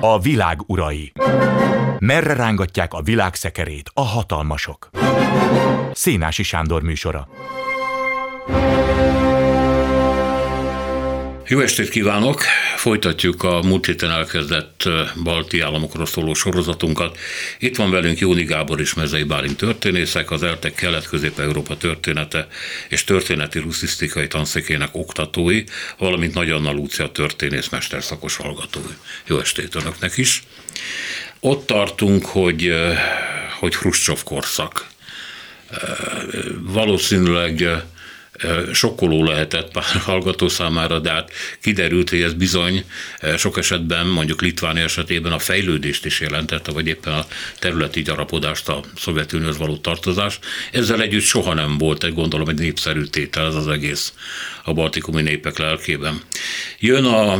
A világ urai. Merre rángatják a világ szekerét a hatalmasok? Szénási Sándor műsora. Jó estét kívánok! Folytatjuk a múlt héten elkezdett balti államokról szóló sorozatunkat. Itt van velünk Jóni Gábor és Mezei Bálint történészek, az ELTEK Kelet-Közép-Európa története és történeti russzisztikai tanszékének oktatói, valamint Nagy Anna Lúcia történész mesterszakos hallgatói. Jó estét Önöknek is! Ott tartunk, hogy, hogy Hruscsov korszak. Valószínűleg sokkoló lehetett pár hallgató számára, de hát kiderült, hogy ez bizony sok esetben, mondjuk Litvánia esetében a fejlődést is jelentette, vagy éppen a területi gyarapodást, a Szovjetunióhoz való tartozás. Ezzel együtt soha nem volt egy gondolom egy népszerű tétel ez az egész a baltikumi népek lelkében. Jön a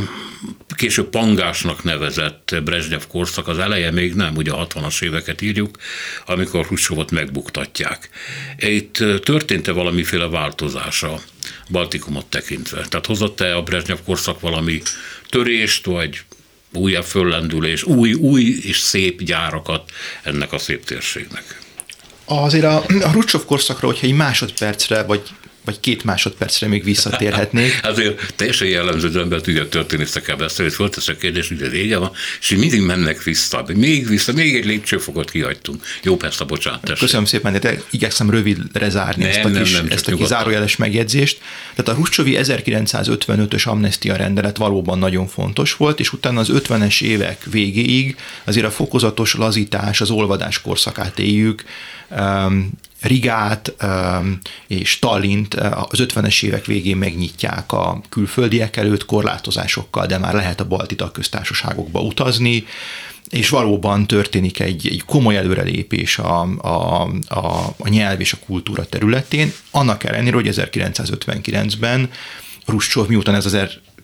később pangásnak nevezett Brezsnyev korszak, az eleje még nem, ugye a 60-as éveket írjuk, amikor Hrussovot megbuktatják. Itt történt-e valamiféle változása Baltikumot tekintve? Tehát hozott-e a Brezsnyev korszak valami törést, vagy újabb föllendülés, új, új és szép gyárakat ennek a szép térségnek? Azért a, a Rucsov korszakra, hogyha egy másodpercre, vagy vagy két másodpercre még visszatérhetnék. Azért teljesen jellemző, hogy ember tudja történészekkel beszélni, hogy föltesz a kérdés, ugye régen van, és így mindig mennek vissza, még vissza, még egy lépcsőfokot kihagytunk. Jó, persze, bocsánat. Tessék. Köszönöm szépen, de igyekszem rövidre zárni nem, ezt a, kis, nem, nem, ezt a kis zárójeles megjegyzést. Tehát a Ruscsovi 1955-ös amnestia rendelet valóban nagyon fontos volt, és utána az 50-es évek végéig azért a fokozatos lazítás, az olvadás korszakát éljük, Rigát és Tallint az 50-es évek végén megnyitják a külföldiek előtt korlátozásokkal, de már lehet a balti tagköztársaságokba utazni, és valóban történik egy, egy komoly előrelépés a, a, a, a nyelv és a kultúra területén, annak ellenére, hogy 1959-ben Ruscsov, miután ez az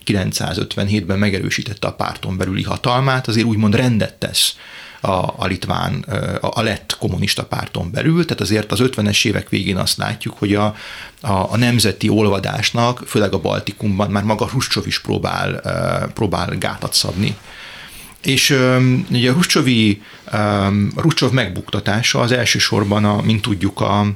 1957-ben megerősítette a párton belüli hatalmát, azért úgymond rendet tesz a, a litván, a, a lett kommunista párton belül, tehát azért az 50-es évek végén azt látjuk, hogy a, a, a nemzeti olvadásnak, főleg a Baltikumban már maga Hruscsov is próbál, próbál gátat szabni. És ugye a Hruscsovi, Hruscsov megbuktatása az elsősorban, a, mint tudjuk, a,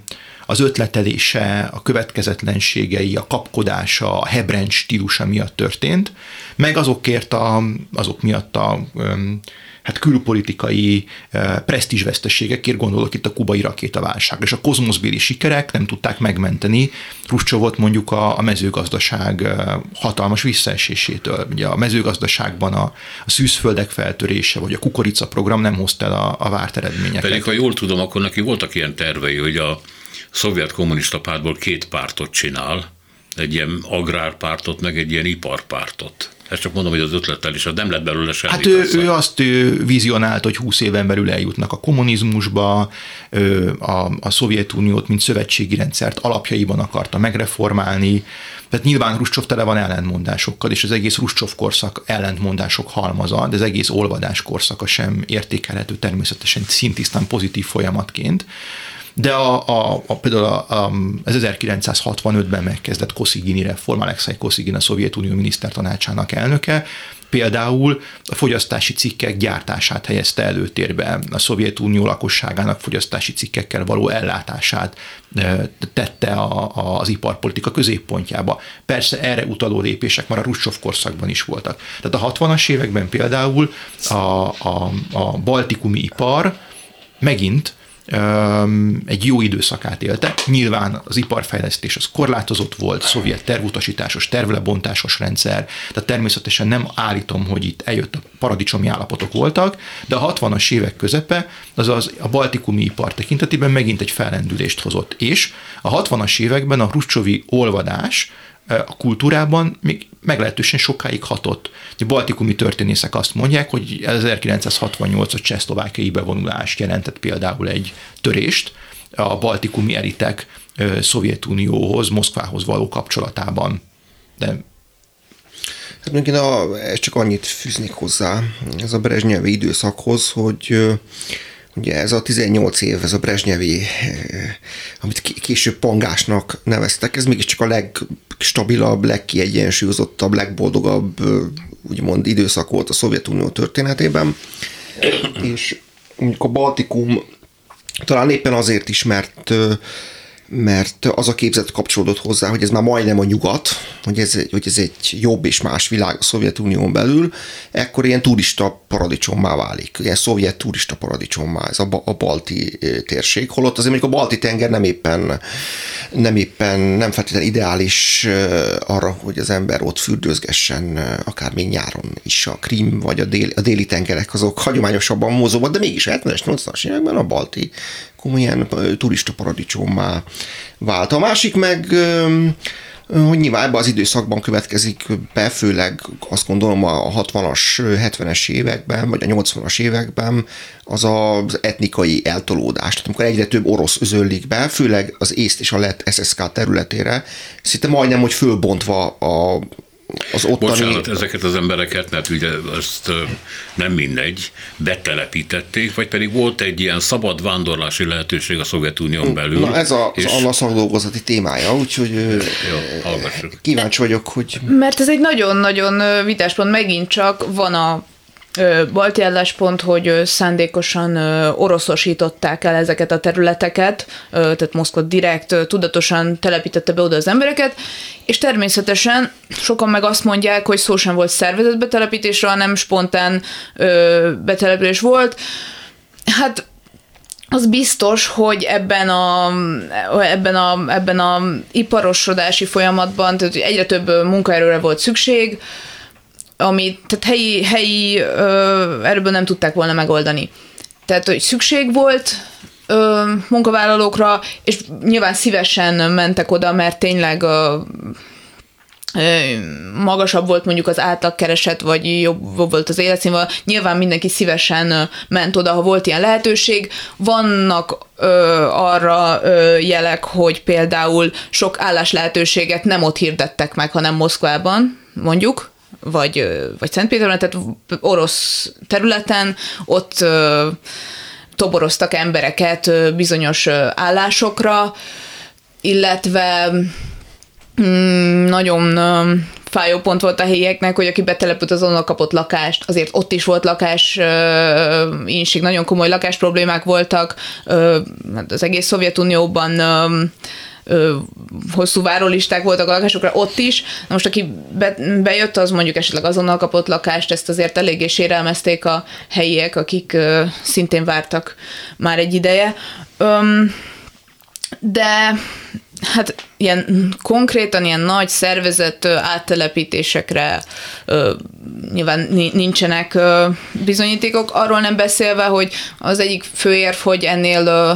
az ötletelése, a következetlenségei, a kapkodása, a hebrenc stílusa miatt történt, meg azokért a, azok miatt a hát külpolitikai eh, presztízsvesztességekért gondolok itt a kubai rakétaválság. És a kozmoszbéli sikerek nem tudták megmenteni Ruscsovot mondjuk a, a mezőgazdaság eh, hatalmas visszaesésétől. Ugye a mezőgazdaságban a, a szűzföldek feltörése, vagy a kukorica program nem hozta el a, a várt eredményeket. Pedig, ha jól tudom, akkor neki voltak ilyen tervei, hogy a szovjet kommunista pártból két pártot csinál, egy ilyen agrárpártot, meg egy ilyen iparpártot. Ezt csak mondom, hogy az ötlettel is, az nem lett belőle semmi. Hát ő, ő azt ő vizionált, hogy 20 éven belül eljutnak a kommunizmusba, a, a Szovjetuniót, mint szövetségi rendszert alapjaiban akarta megreformálni, tehát nyilván Ruscsov tele van ellentmondásokkal, és az egész Ruscsov korszak ellentmondások halmaza, de az egész olvadás korszaka sem értékelhető természetesen szintisztán pozitív folyamatként de a, a, a, például a, a, az 1965-ben megkezdett Koszigini reform, Alexei Koszigin a Szovjetunió minisztertanácsának elnöke, például a fogyasztási cikkek gyártását helyezte előtérbe, a Szovjetunió lakosságának fogyasztási cikkekkel való ellátását tette a, a, az iparpolitika középpontjába. Persze erre utaló lépések már a Russov korszakban is voltak. Tehát a 60-as években például a, a, a baltikumi ipar megint egy jó időszakát élte. Nyilván az iparfejlesztés az korlátozott volt, szovjet tervutasításos, tervlebontásos rendszer, tehát természetesen nem állítom, hogy itt eljött a paradicsomi állapotok voltak, de a 60-as évek közepe, azaz a baltikumi ipar tekintetében megint egy fellendülést hozott. És a 60-as években a Hruscsovi olvadás a kultúrában még meglehetősen sokáig hatott. A baltikumi történészek azt mondják, hogy 1968-as csehszlovákiai bevonulás jelentett például egy törést a baltikumi elitek Szovjetunióhoz, Moszkvához való kapcsolatában. De Hát még én a, csak annyit fűznék hozzá ez a Brezsnyevi időszakhoz, hogy Ugye ez a 18 év, ez a Brezsnyevi, amit később pangásnak neveztek, ez mégiscsak a legstabilabb, legkiegyensúlyozottabb, legboldogabb, úgymond időszak volt a Szovjetunió történetében. És mondjuk a Baltikum talán éppen azért is, mert mert az a képzet kapcsolódott hozzá, hogy ez már majdnem a nyugat, hogy ez, hogy ez egy jobb és más világ a Szovjetunión belül, ekkor ilyen turista paradicsommá válik, ilyen szovjet turista paradicsommá ez a, a balti térség, holott azért mondjuk a balti tenger nem éppen, nem éppen, nem feltétlenül ideális arra, hogy az ember ott fürdőzgessen, akár még nyáron is a Krim vagy a déli, a déli tengerek azok hagyományosabban mozognak, de mégis 70-es, 80-as években a balti komolyan turista paradicsommá vált. A másik meg hogy nyilván ebben az időszakban következik be, főleg azt gondolom a 60-as, 70-es években, vagy a 80-as években az az etnikai eltolódás. Tehát amikor egyre több orosz özöllik be, főleg az észt és a lett SSK területére, szinte majdnem, hogy fölbontva a, az ottani... Bocsánat, ezeket az embereket, mert ugye azt nem mindegy, betelepítették, vagy pedig volt egy ilyen szabad vándorlási lehetőség a Szovjetunión belül. Na ez a, és... az Anna szakdolgozati témája, úgyhogy Jó, kíváncsi vagyok, hogy... Mert ez egy nagyon-nagyon vitáspont, megint csak van a balti álláspont, hogy szándékosan oroszosították el ezeket a területeket, tehát Moszkva direkt tudatosan telepítette be oda az embereket, és természetesen sokan meg azt mondják, hogy szó sem volt szervezett betelepítésre, hanem spontán betelepülés volt. Hát az biztos, hogy ebben a, ebben a, ebben a iparosodási folyamatban tehát egyre több munkaerőre volt szükség, amit tehát helyi, helyi ö, erőből nem tudták volna megoldani. Tehát, hogy szükség volt ö, munkavállalókra, és nyilván szívesen mentek oda, mert tényleg ö, magasabb volt mondjuk az átlagkereset, vagy jobb volt az életszínvonal. Nyilván mindenki szívesen ment oda, ha volt ilyen lehetőség. Vannak ö, arra ö, jelek, hogy például sok álláslehetőséget nem ott hirdettek meg, hanem Moszkvában, mondjuk, vagy, vagy Szentpéterben, tehát orosz területen, ott toboroztak embereket bizonyos állásokra, illetve mm, nagyon fájó pont volt a helyieknek, hogy aki betelepült, azonnal kapott lakást, azért ott is volt lakás ínség, nagyon komoly lakás problémák voltak, hát az egész Szovjetunióban ö, hosszú várólisták voltak a lakásokra ott is. Na most aki be, bejött, az mondjuk esetleg azonnal kapott lakást, ezt azért eléggé sérelmezték a helyiek, akik ö, szintén vártak már egy ideje. Öm, de hát ilyen konkrétan ilyen nagy szervezett áttelepítésekre ö, nyilván nincsenek ö, bizonyítékok, arról nem beszélve, hogy az egyik főérv, hogy ennél ö,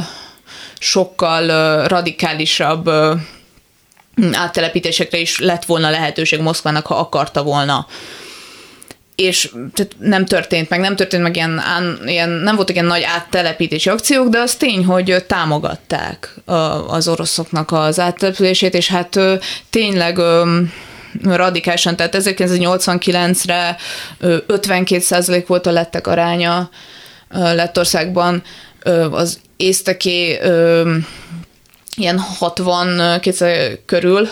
sokkal radikálisabb áttelepítésekre is lett volna lehetőség Moszkvának, ha akarta volna. És tehát nem történt meg, nem történt meg ilyen, ilyen, nem voltak ilyen nagy áttelepítési akciók, de az tény, hogy támogatták az oroszoknak az áttelepülését, és hát tényleg radikálisan, tehát 1989-re 52% volt a lettek aránya Lettországban, az észteké ilyen 60 körül,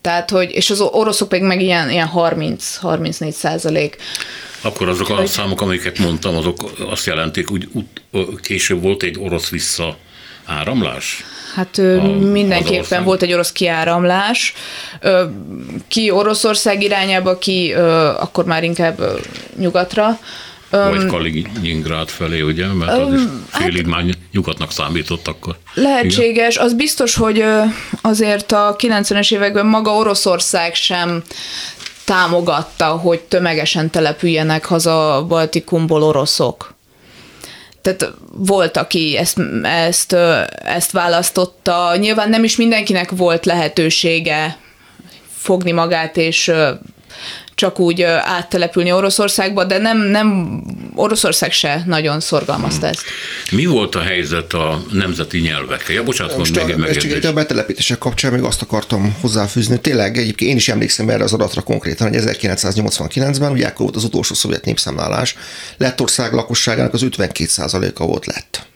tehát, hogy, és az oroszok pedig meg ilyen, ilyen 30-34 százalék. Akkor azok a számok, amiket mondtam, azok azt jelentik, hogy később volt egy orosz vissza áramlás? Hát a, mindenképpen volt egy orosz kiáramlás. Ki Oroszország irányába, ki akkor már inkább nyugatra. Vagy Kaliningrád felé, ugye? Mert az is félig hát, már nyugatnak számított akkor. Lehetséges. Igen? Az biztos, hogy azért a 90-es években maga Oroszország sem támogatta, hogy tömegesen települjenek haza Baltikumból oroszok. Tehát volt, aki ezt, ezt, ezt választotta. Nyilván nem is mindenkinek volt lehetősége fogni magát és csak úgy áttelepülni Oroszországba, de nem, nem Oroszország se nagyon szorgalmazta ezt. Mi volt a helyzet a nemzeti nyelvekkel? Ja, bocsánat, Most még egy a, csak a betelepítések kapcsán még azt akartam hozzáfűzni. Tényleg egyébként én is emlékszem erre az adatra konkrétan, hogy 1989-ben, ugye akkor volt az utolsó szovjet népszámlálás, Lettország lakosságának az 52%-a volt lett.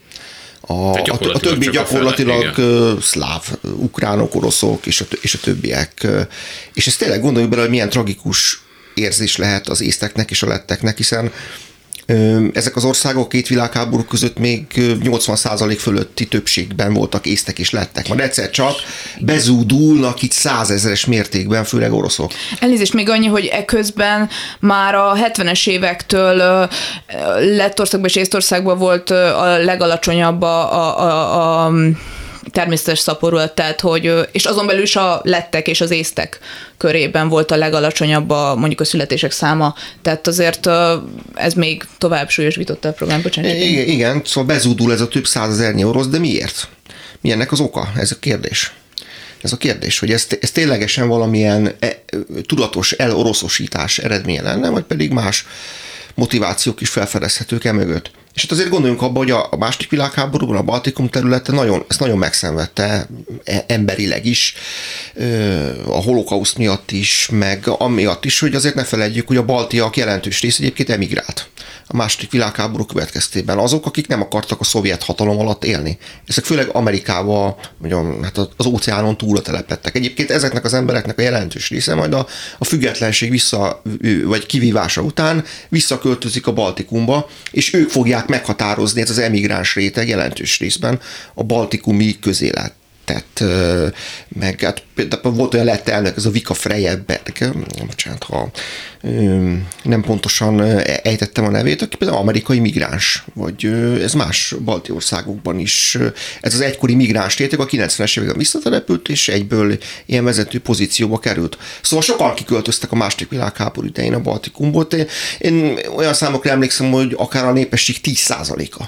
A, a, a gyakorlatilag többi a gyakorlatilag fele, ö, szláv, ukránok, oroszok és a, és a többiek. És ez tényleg gondoljuk bele, hogy milyen tragikus érzés lehet az észteknek és a letteknek, hiszen ezek az országok két világháború között még ö, 80% fölötti többségben voltak észtek és lettek. Majd egyszer csak bezúdulnak itt százezeres mértékben, főleg oroszok. Elnézést még annyi, hogy eközben már a 70-es évektől Lettországban és Észtországban volt a legalacsonyabb a, a, a, a természetes szaporulat, tehát hogy, és azon belül is a lettek és az észtek körében volt a legalacsonyabb a, mondjuk a születések száma, tehát azért ez még tovább súlyosbította a program, bocsánat. Igen, igen, szóval bezúdul ez a több százezernyi orosz, de miért? Mi ennek az oka? Ez a kérdés. Ez a kérdés, hogy ez, ez ténylegesen valamilyen e, tudatos eloroszosítás eredménye lenne, vagy pedig más motivációk is felfedezhetők e mögött. És hát azért gondoljunk abba, hogy a második világháborúban a Baltikum területe nagyon, ezt nagyon megszenvedte e- emberileg is, a holokauszt miatt is, meg amiatt is, hogy azért ne felejtjük, hogy a baltiak jelentős rész egyébként emigrált a második világháború következtében. Azok, akik nem akartak a szovjet hatalom alatt élni. Ezek főleg Amerikába, mondjam, hát az óceánon túlra telepettek. Egyébként ezeknek az embereknek a jelentős része majd a, a függetlenség vissza, vagy kivívása után visszaköltözik a Baltikumba, és ők fogják meghatározni ez az emigráns réteg jelentős részben a baltikumi közélet tett, meg hát például volt olyan lett elnök, ez a Vika Freyeberg, bocsánat, ha nem pontosan ejtettem a nevét, aki például amerikai migráns, vagy ez más balti országokban is. Ez az egykori migráns tétek a 90-es években visszatelepült, és egyből ilyen vezető pozícióba került. Szóval sokan kiköltöztek a második világháború idején a Baltikumból. Én olyan számokra emlékszem, hogy akár a népesség 10%-a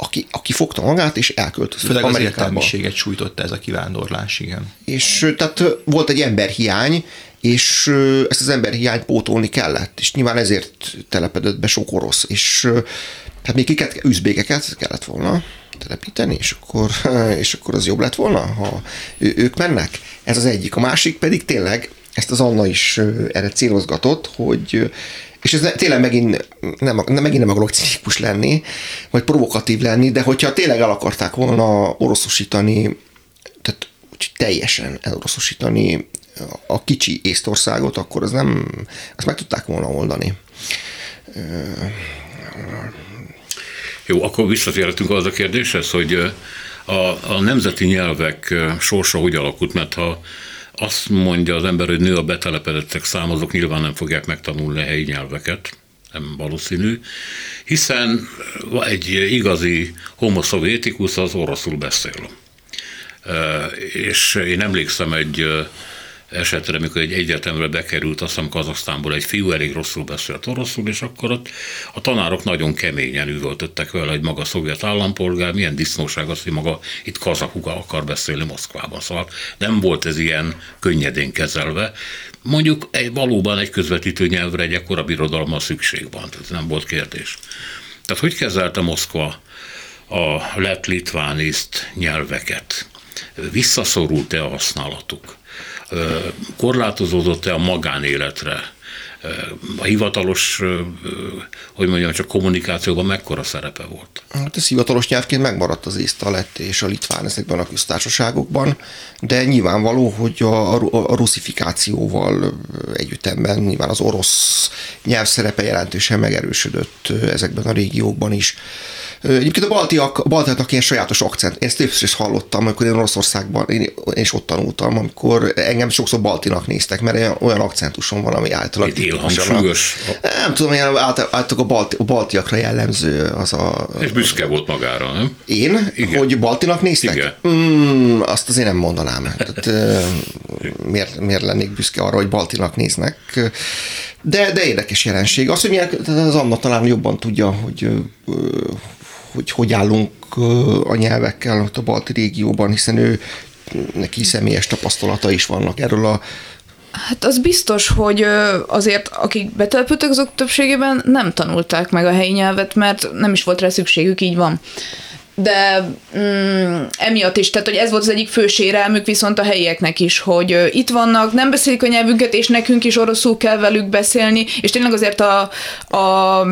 aki, aki fogta magát, és elköltözött Főleg az Amerikába. értelmiséget sújtotta ez a kivándorlás, igen. És tehát volt egy emberhiány, és ezt az emberhiányt pótolni kellett, és nyilván ezért telepedett be sok orosz, és hát még kiket, üzbégeket kellett volna telepíteni, és akkor, és akkor az jobb lett volna, ha ők mennek. Ez az egyik. A másik pedig tényleg, ezt az Anna is erre célozgatott, hogy és ez tényleg megint nem, nem, megint nem akarok cinikus lenni, vagy provokatív lenni, de hogyha tényleg el akarták volna oroszosítani, tehát teljesen eloroszosítani a kicsi Észtországot, akkor az nem, azt meg tudták volna oldani. Jó, akkor visszatérhetünk az a kérdéshez, hogy a, a nemzeti nyelvek sorsa hogy alakult, mert ha azt mondja az ember, hogy nő a betelepedettek száma, azok nyilván nem fogják megtanulni a helyi nyelveket, nem valószínű, hiszen egy igazi homo az oroszul beszél. És én emlékszem egy esetre, amikor egy egyetemre bekerült, azt hiszem Kazaksztánból egy fiú elég rosszul beszélt oroszul, és akkor ott a tanárok nagyon keményen üvöltöttek vele, hogy maga szovjet állampolgár, milyen disznóság az, hogy maga itt kazakuga akar beszélni Moszkvában. Szóval nem volt ez ilyen könnyedén kezelve. Mondjuk egy, valóban egy közvetítő nyelvre egy ekkora birodalma szükség van, tehát nem volt kérdés. Tehát hogy kezelte Moszkva a lett litvániszt nyelveket? Visszaszorult-e a használatuk? Korlátozódott-e a magánéletre? A hivatalos, hogy mondjam, csak kommunikációban mekkora szerepe volt? Hát ez hivatalos nyelvként megmaradt az észt, a lett és a litván ezekben a köztársaságokban, de nyilvánvaló, hogy a, a, a együttemben nyilván az orosz nyelv szerepe jelentősen megerősödött ezekben a régiókban is. Egyébként a baltiak, a baltiaknak ilyen sajátos akcent. Én ezt többször is hallottam, amikor én Oroszországban, én, is ott tanultam, amikor engem sokszor baltinak néztek, mert olyan akcentusom van, ami általában. Egy élhangsúlyos. Nem tudom, ilyen általában a, balti, a baltiakra jellemző az a... És büszke volt magára, nem? Én? Igen. Hogy baltinak néztek? Igen. Mm, azt azért nem mondanám. Tehát, miért, miért lennék büszke arra, hogy baltinak néznek? De, de érdekes jelenség. Az, hogy milyen, az Anna talán jobban tudja, hogy hogy hogy állunk a nyelvekkel ott a balti régióban, hiszen ő neki személyes tapasztalata is vannak erről a Hát az biztos, hogy azért akik betelepültek, azok többségében nem tanulták meg a helyi nyelvet, mert nem is volt rá szükségük, így van de mm, emiatt is, tehát hogy ez volt az egyik fő sérelmük viszont a helyieknek is, hogy uh, itt vannak, nem beszélik a nyelvünket, és nekünk is oroszul kell velük beszélni, és tényleg azért a, a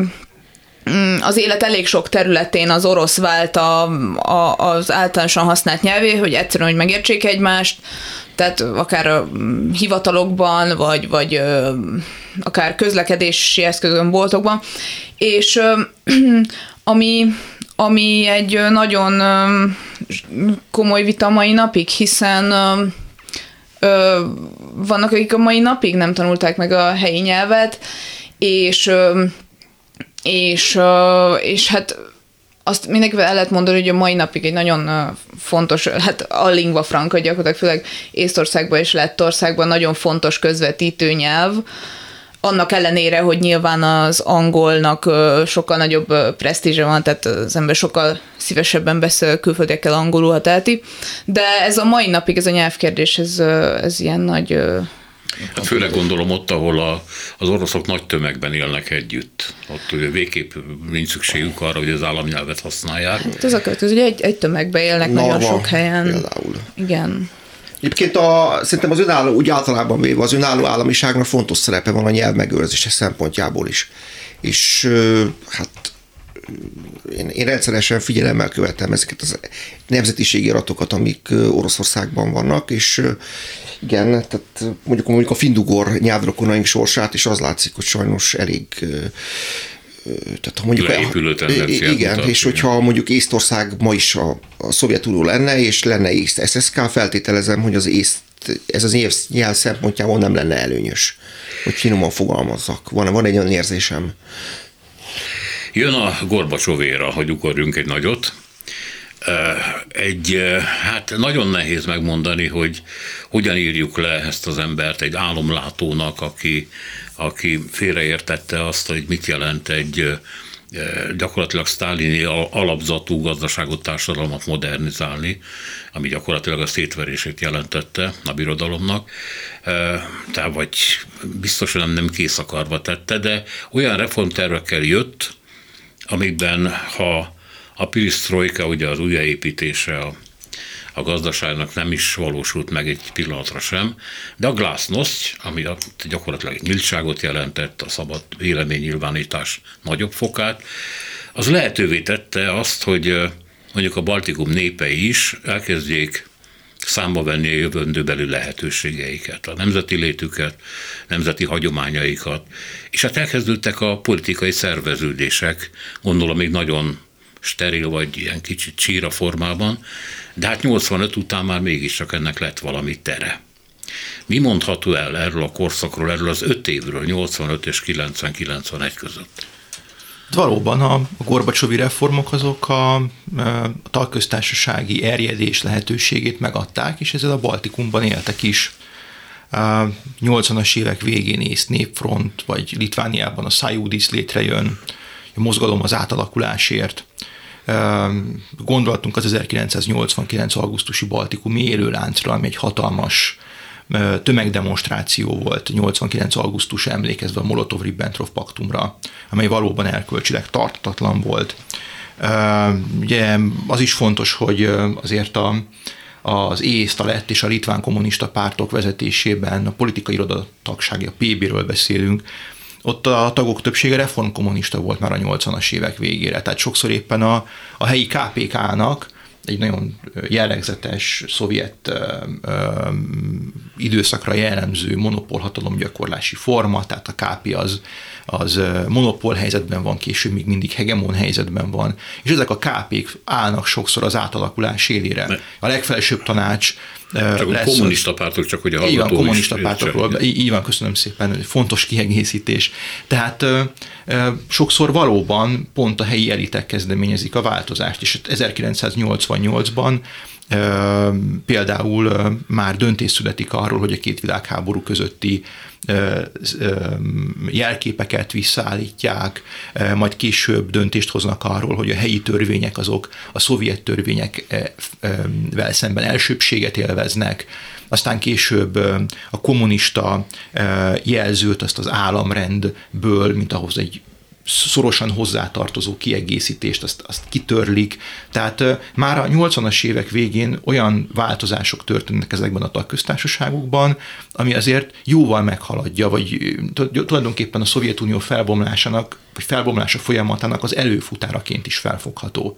mm, az élet elég sok területén az orosz vált a, a, az általánosan használt nyelvé, hogy egyszerűen, hogy megértsék egymást, tehát akár a mm, hivatalokban, vagy, vagy akár közlekedési eszközön, boltokban, és ami ami egy nagyon komoly vita mai napig, hiszen vannak, akik a mai napig nem tanulták meg a helyi nyelvet, és, és, és hát azt mindenkivel el lehet mondani, hogy a mai napig egy nagyon fontos, hát a lingua franca gyakorlatilag főleg Észtországban és Lettországban nagyon fontos közvetítő nyelv, annak ellenére, hogy nyilván az angolnak sokkal nagyobb presztízse van, tehát az ember sokkal szívesebben beszél külföldiekkel angolul, ha teheti, de ez a mai napig, ez a nyelvkérdés, ez, ez ilyen nagy Hát főleg gondolom ott, ahol a, az oroszok nagy tömegben élnek együtt. Ott ugye végképp nincs szükségük arra, hogy az államnyelvet használják. Hát ez a következő, hogy egy, egy tömegben élnek Norma, nagyon sok helyen. Például. Igen. Egyébként a, szerintem az önálló, úgy általában véve az önálló államiságnak fontos szerepe van a nyelv megőrzése szempontjából is. És hát én, én rendszeresen figyelemmel követem ezeket az nemzetiségi iratokat, amik Oroszországban vannak, és igen, tehát mondjuk, mondjuk a findugor nyelvrokonaink sorsát, és az látszik, hogy sajnos elég tehát ha mondjuk Leépülő igen, mutat, és hogyha mondjuk Észtország ma is a, a Szovjetunió lenne, és lenne észt SSK, feltételezem, hogy az észt ez az nyelv, nyelv szempontjából nem lenne előnyös, hogy finoman fogalmazzak. Van, van egy olyan érzésem. Jön a Gorbacsovéra, hogy ugorjunk egy nagyot. Egy, hát nagyon nehéz megmondani, hogy hogyan írjuk le ezt az embert egy álomlátónak, aki aki félreértette azt, hogy mit jelent egy gyakorlatilag sztálini alapzatú gazdaságot, társadalmat modernizálni, ami gyakorlatilag a szétverését jelentette a birodalomnak, tehát vagy biztosan nem kész akarva tette, de olyan reformtervekkel jött, amikben ha a Pirisztrojka, ugye az újjáépítése a a gazdaságnak nem is valósult meg egy pillanatra sem, de a glasnost, ami gyakorlatilag egy nyíltságot jelentett, a szabad véleménynyilvánítás nagyobb fokát, az lehetővé tette azt, hogy mondjuk a Baltikum népei is elkezdjék számba venni a jövendőbeli lehetőségeiket, a nemzeti létüket, nemzeti hagyományaikat, és hát elkezdődtek a politikai szerveződések, gondolom még nagyon steril vagy ilyen kicsit csíra formában, de hát 85 után már mégiscsak ennek lett valami tere. Mi mondható el erről a korszakról, erről az öt évről, 85 és 90-91 között? Valóban a Gorbacsovi reformok azok a, a tagköztársasági erjedés lehetőségét megadták, és ezzel a Baltikumban éltek is. A 80-as évek végén ész népfront, vagy Litvániában a Sajudis létrejön, a mozgalom az átalakulásért. Gondoltunk az 1989. augusztusi Baltikumi élőláncra, ami egy hatalmas tömegdemonstráció volt 89. augusztus emlékezve a Molotov-Ribbentrop paktumra, amely valóban erkölcsileg tartatlan volt. Ugye az is fontos, hogy azért a, az észt, a lett és a litván kommunista pártok vezetésében a politikai irodatagsági, a PB-ről beszélünk, ott a tagok többsége reformkommunista volt már a 80-as évek végére, tehát sokszor éppen a, a helyi KPK-nak egy nagyon jellegzetes szovjet ö, ö, időszakra jellemző monopólhatalomgyakorlási forma, tehát a KP az, az monopól helyzetben van, később még mindig hegemon helyzetben van, és ezek a KP-k állnak sokszor az átalakulás élére. A legfelsőbb tanács csak lesz. kommunista pártok, csak hogy a hallgató van, kommunista is pártokról, így van, köszönöm szépen, fontos kiegészítés. Tehát sokszor valóban pont a helyi elitek kezdeményezik a változást, és 1988-ban Például már döntés születik arról, hogy a két világháború közötti jelképeket visszaállítják, majd később döntést hoznak arról, hogy a helyi törvények azok a szovjet törvényekvel szemben elsőbséget élveznek, aztán később a kommunista jelzőt azt az államrendből, mint ahhoz egy szorosan hozzátartozó kiegészítést, azt, azt kitörlik. Tehát már a 80-as évek végén olyan változások történnek ezekben a tagköztársaságokban, ami azért jóval meghaladja, vagy tulajdonképpen a Szovjetunió felbomlásának, vagy felbomlása folyamatának az előfutáraként is felfogható.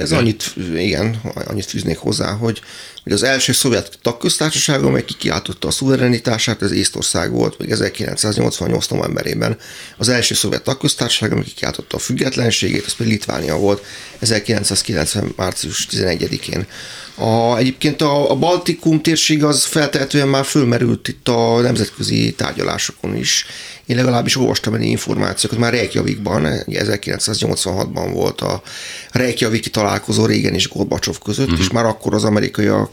Ez annyit, igen, annyit fűznék hozzá, hogy, hogy az első szovjet tagköztársaság, amely kikiáltotta a szuverenitását, ez Észtország volt még 1988. novemberében. Az első szovjet tagköztársaság, amely kikiáltotta a függetlenségét, ez pedig Litvánia volt 1990. március 11-én. A, egyébként a, a Baltikum térség az feltehetően már fölmerült itt a nemzetközi tárgyalásokon is. Én legalábbis olvastam egy információkat, már Reykjavikban, 1986-ban volt a Reykjaviki találkozó régen és Gorbacsov között, uh-huh. és már akkor az amerikaiak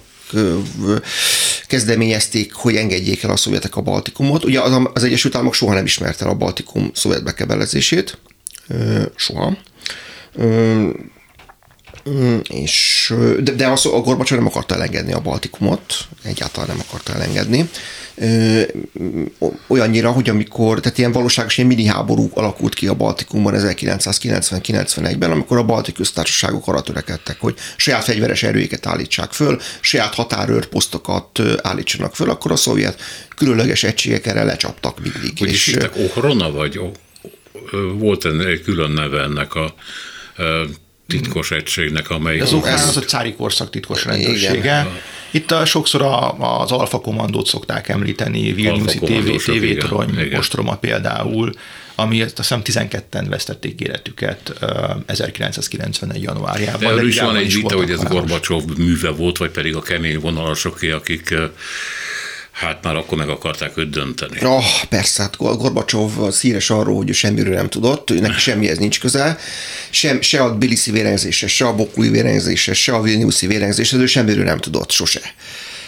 kezdeményezték, hogy engedjék el a szovjetek a Baltikumot. Ugye az, az Egyesült Államok soha nem ismerte el a Baltikum szovjet bekebelezését, soha. Mm, és, de, de az, a Gorbacsov nem akarta elengedni a Baltikumot, egyáltalán nem akarta elengedni. Olyannyira, hogy amikor, tehát ilyen valóságos ilyen mini háború alakult ki a Baltikumban 1990-91-ben, amikor a balti köztársaságok arra törekedtek, hogy saját fegyveres erőiket állítsák föl, saját határőrposztokat állítsanak föl, akkor a szovjet különleges egységek erre lecsaptak mindig. Hogy és Ohrona, vagy volt egy külön neve ennek a titkos egységnek, amely... Az ukrán az a cári korszak titkos rendőrsége. Igen. Itt a, sokszor a, az Alfa Kommandót szokták említeni, Vilniuszi TV, TV Torony, Ostroma például, ami azt hiszem 12-en vesztették életüket 1991. januárjában. De erről is van egy vita, hogy ez Gorbacsov műve volt, vagy pedig a kemény vonalasoké, akik Hát már akkor meg akarták őt dönteni. Oh, persze, hát Gorbacsov szíres arról, hogy ő semmiről nem tudott, ő neki semmihez nincs köze, sem, se a Biliszi vérengzése, se a Bokui vérengzése, se a Vilniuszi vérengzése, ő semmiről nem tudott, sose.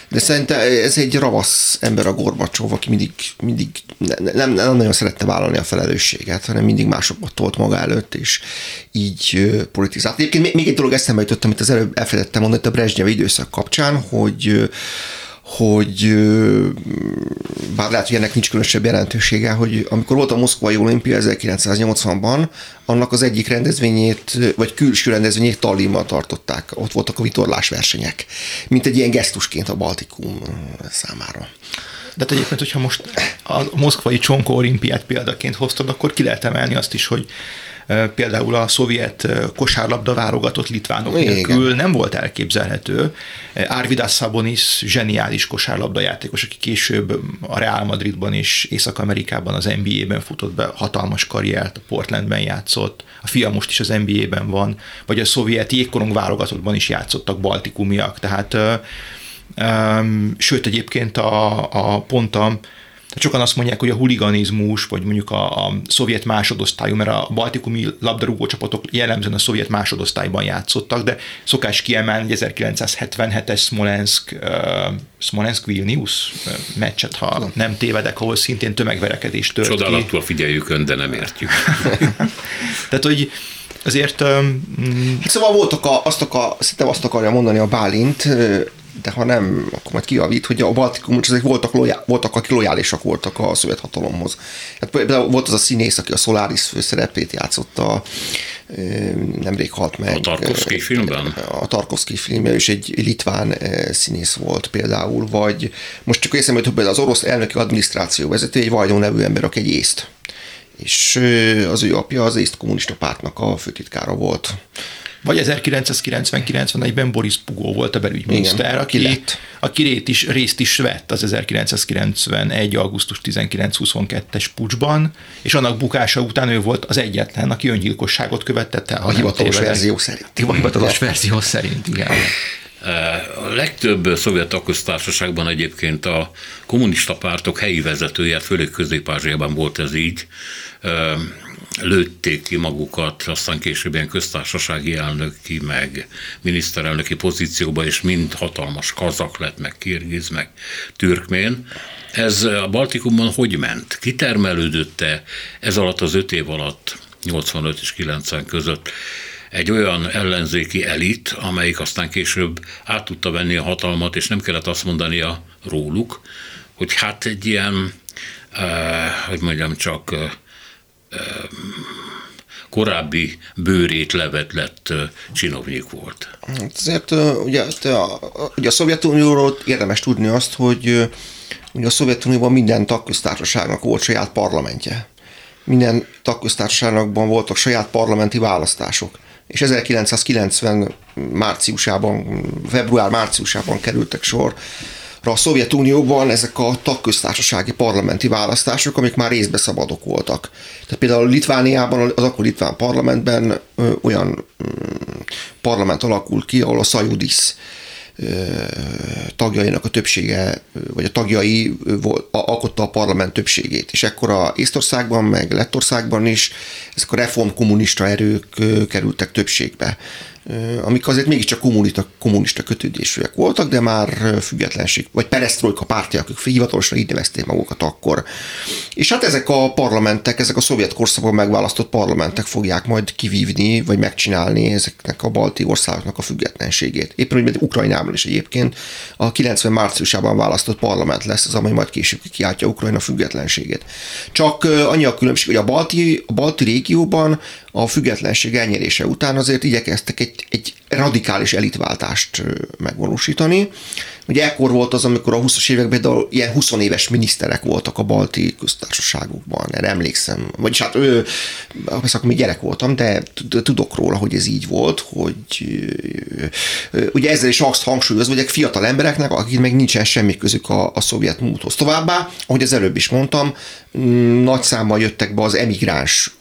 De szerintem ez egy ravasz ember a Gorbacsov, aki mindig, mindig nem, nem, nagyon szerette vállalni a felelősséget, hanem mindig másokat tolt maga előtt, és így politizált. Egyébként még egy dolog eszembe jutott, amit az előbb elfelejtettem mondani, a Brezsnyev időszak kapcsán, hogy hogy bár lehet, hogy ennek nincs különösebb jelentősége, hogy amikor volt a Moszkvai olimpia 1980-ban, annak az egyik rendezvényét, vagy külső rendezvényét Tallinnban tartották. Ott voltak a vitorlás versenyek, mint egy ilyen gesztusként a Baltikum számára. De egyébként, hogyha most a moszkvai Csonkó olimpiát példaként hoztad, akkor ki lehet emelni azt is, hogy például a szovjet kosárlabda válogatott litvánok Igen. nélkül nem volt elképzelhető. Arvidas Sabonis zseniális kosárlabda játékos, aki később a Real Madridban és Észak-Amerikában az NBA-ben futott be hatalmas karriert, a Portlandben játszott, a fia most is az NBA-ben van, vagy a szovjet jégkorong válogatottban is játszottak baltikumiak, tehát Um, sőt, egyébként a, a pont a tehát sokan azt mondják, hogy a huliganizmus, vagy mondjuk a, a szovjet másodosztályú, mert a baltikumi labdarúgó csapatok jellemzően a szovjet másodosztályban játszottak, de szokás kiemelni, hogy 1977-es Smolensk, uh, Smolensk Vilnius meccset, ha nem tévedek, ahol szintén tömegverekedés tört Csodálatul ki. figyeljük ön, de nem értjük. Tehát, hogy azért... Um, szóval voltak a, azt, akar, azt akarja mondani a Bálint, de ha nem, akkor majd kijavít, hogy a Baltikum, ezek voltak, lojá, voltak, akik lojálisak voltak a szovjet hatalomhoz. Hát például volt az a színész, aki a Solaris főszerepét játszotta, nemrég halt meg. A Tarkovsky filmben? A Tarkovsky filmben, és egy litván színész volt például, vagy most csak eszembe hogy az orosz elnöki adminisztráció vezető, egy Vajdó nevű ember, aki egy észt. És az ő apja az észt kommunista pártnak a főtitkára volt. Vagy 1990-91-ben Boris Pugó volt a belügyminiszter, Igen, aki, aki rét is, részt is vett az 1991. augusztus 19-22-es pucsban, és annak bukása után ő volt az egyetlen, aki öngyilkosságot követett el. A hivatalos verzió szerint. A hivatalos verzió szerint, igen. A legtöbb szovjet tagköztársaságban egyébként a kommunista pártok helyi vezetője, főleg közép volt ez így, lőtték ki magukat, aztán később ilyen köztársasági elnöki, meg miniszterelnöki pozícióba, és mind hatalmas kazak lett, meg kirgiz, meg türkmén. Ez a Baltikumban hogy ment? Kitermelődött-e ez alatt az öt év alatt, 85 és 90 között egy olyan ellenzéki elit, amelyik aztán később át tudta venni a hatalmat, és nem kellett azt mondania róluk, hogy hát egy ilyen, eh, hogy mondjam csak, eh, korábbi bőrét levet lett csinovnyik volt. Hát azért ugye, a, ugye a Szovjetunióról érdemes tudni azt, hogy ugye a Szovjetunióban minden tagköztársaságnak volt saját parlamentje. Minden tagköztársaságban voltak saját parlamenti választások. És 1990 márciusában, február-márciusában kerültek sor a Szovjetunióban ezek a tagköztársasági parlamenti választások, amik már részbe szabadok voltak. Tehát például Litvániában, az akkor litván parlamentben ö, olyan ö, parlament alakul ki, ahol a Szajudis tagjainak a többsége, vagy a tagjai alkotta a parlament többségét. És ekkor a Észtországban, meg Lettországban is ezek a reformkommunista erők kerültek többségbe amik azért mégiscsak kommunista, kommunista kötődésűek voltak, de már függetlenség, vagy perestroika pártiak, akik hivatalosan így nevezték magukat akkor. És hát ezek a parlamentek, ezek a szovjet korszakban megválasztott parlamentek fogják majd kivívni, vagy megcsinálni ezeknek a balti országoknak a függetlenségét. Éppen úgy, mint Ukrajnában is egyébként a 90 márciusában választott parlament lesz az, amely majd később kiáltja Ukrajna függetlenségét. Csak annyi a különbség, hogy a balti, a balti régióban a függetlenség elnyerése után azért igyekeztek egy, egy radikális elitváltást megvalósítani. Ugye ekkor volt az, amikor a 20-as években de ilyen 20 éves miniszterek voltak a balti köztársaságokban, erre emlékszem. Vagyis hát ő, persze akkor még gyerek voltam, de tudok róla, hogy ez így volt, hogy ugye ezzel is azt hangsúlyozva, hogy fiatal embereknek, akik meg nincsen semmi közük a, a szovjet múlthoz. Továbbá, ahogy az előbb is mondtam, nagy számmal jöttek be az emigráns,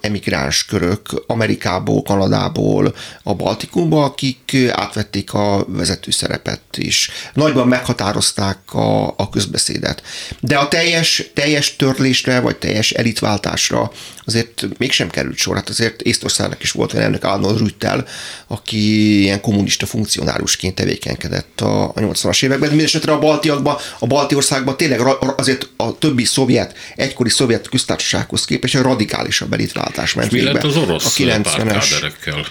emigráns körök Amerikából, Kanadából, a Baltikumba, akik átvették a vezető szerepet is. Nagyban meghatározták a, a közbeszédet. De a teljes, teljes törlésre, vagy teljes elitváltásra azért mégsem került sor. Hát azért Észtországnak is volt olyan elnök Arnold Rüttel, aki ilyen kommunista funkcionárusként tevékenykedett a, a 80-as években. Mindenesetre a baltiakban, a balti országban tényleg azért a többi szovjet, egykori szovjet köztársasághoz képest egy radikálisabb elitváltás ment mi lett az orosz a 90-es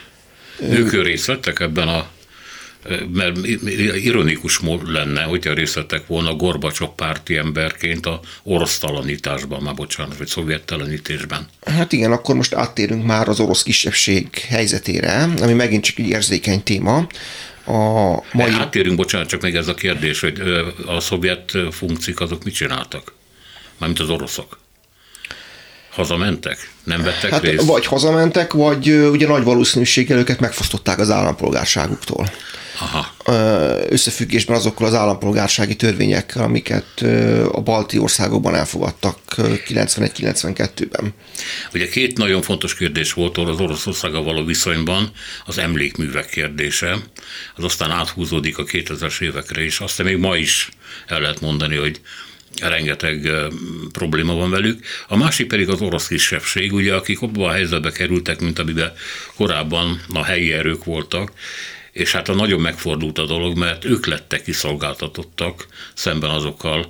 ők részt vettek ebben a mert ironikus lenne, hogyha részt vettek volna Gorbacsok párti emberként a orosztalanításban, már bocsánat, vagy szovjettelenítésben. Hát igen, akkor most áttérünk már az orosz kisebbség helyzetére, ami megint csak egy érzékeny téma. A mai... Áttérünk, bocsánat, csak még ez a kérdés, hogy a szovjet funkciók azok mit csináltak? Mármint az oroszok. Hazamentek? Nem vettek hát részt? Vagy hazamentek, vagy ugye nagy valószínűséggel őket megfosztották az állampolgárságuktól. Aha. Összefüggésben azokkal az állampolgársági törvényekkel, amiket a balti országokban elfogadtak 91-92-ben. Ugye két nagyon fontos kérdés volt az Oroszországgal való viszonyban, az emlékművek kérdése, az aztán áthúzódik a 2000-es évekre is, aztán még ma is el lehet mondani, hogy rengeteg probléma van velük. A másik pedig az orosz kisebbség, ugye, akik abban a helyzetbe kerültek, mint amiben korábban a helyi erők voltak, és hát a nagyon megfordult a dolog, mert ők lettek kiszolgáltatottak szemben azokkal,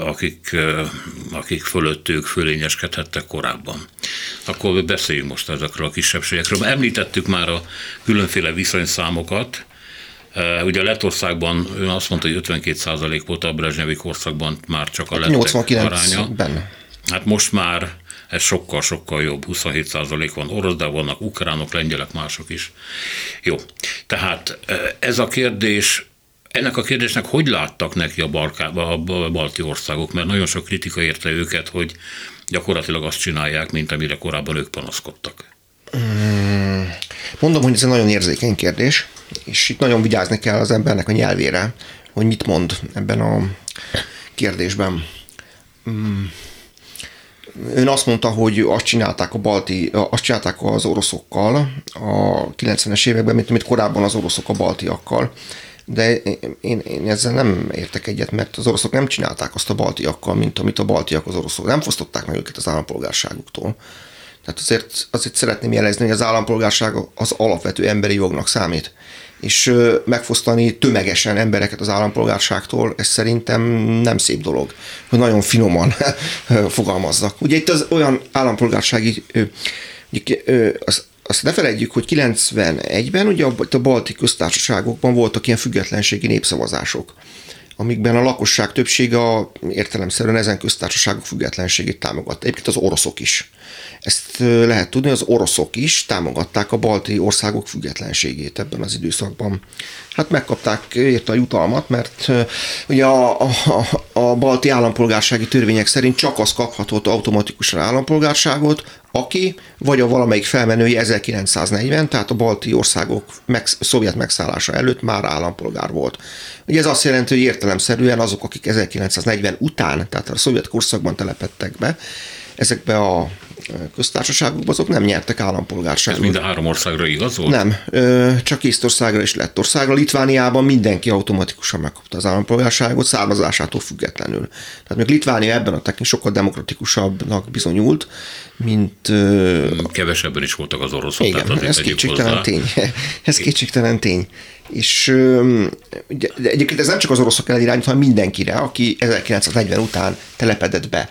akik, akik fölött ők fölényeskedhettek korábban. Akkor beszéljünk most ezekről a kisebbségekről. Említettük már a különféle viszonyszámokat, Ugye Lettországban ön azt mondta, hogy 52% volt a Brezsnyevi korszakban már csak a lettek 89 aránya. Benne. Hát most már ez sokkal-sokkal jobb, 27% van orosz, de vannak ukránok, lengyelek, mások is. Jó, tehát ez a kérdés, ennek a kérdésnek hogy láttak neki a, Balká, a balti országok, mert nagyon sok kritika érte őket, hogy gyakorlatilag azt csinálják, mint amire korábban ők panaszkodtak. Hmm. Mondom, hogy ez egy nagyon érzékeny kérdés, és itt nagyon vigyázni kell az embernek a nyelvére, hogy mit mond ebben a kérdésben. Hmm. Ön azt mondta, hogy azt csinálták a balti, azt csinálták az oroszokkal a 90-es években, mint amit korábban az oroszok a baltiakkal. De én, én ezzel nem értek egyet, mert az oroszok nem csinálták azt a baltiakkal, mint amit a baltiak az oroszok. Nem fosztották meg őket az állampolgárságuktól. Tehát azért, azért szeretném jelezni, hogy az állampolgárság az alapvető emberi jognak számít. És megfosztani tömegesen embereket az állampolgárságtól, ez szerintem nem szép dolog, hogy nagyon finoman fogalmazzak. Ugye itt az olyan állampolgársági, az, azt ne felejtjük, hogy 91-ben ugye a balti köztársaságokban voltak ilyen függetlenségi népszavazások amikben a lakosság többsége a, értelemszerűen ezen köztársaságok függetlenségét támogatta. Egyébként az oroszok is. Ezt lehet tudni, az oroszok is támogatták a balti országok függetlenségét ebben az időszakban. Hát megkapták érte a jutalmat, mert ugye a, a, a balti állampolgársági törvények szerint csak az kaphatott automatikusan állampolgárságot, aki vagy a valamelyik felmenői 1940, tehát a balti országok meg, szovjet megszállása előtt már állampolgár volt. Ugye ez azt jelenti, hogy értelemszerűen azok, akik 1940 után, tehát a szovjet korszakban telepettek be, ezekbe a köztársaságokban azok nem nyertek állampolgárságot. Ez mind a három országra igaz volt? Nem, csak Észtországra és Lettországra. Litvániában mindenki automatikusan megkapta az állampolgárságot származásától függetlenül. Tehát még Litvánia ebben a tekin sokkal demokratikusabbnak bizonyult, mint... Kevesebben is voltak az oroszok. Igen, tehát ez kétségtelen tény. Ez kétségtelen tény. És de egyébként ez nem csak az oroszok ellen irányít, hanem mindenkire, aki 1940 után telepedett be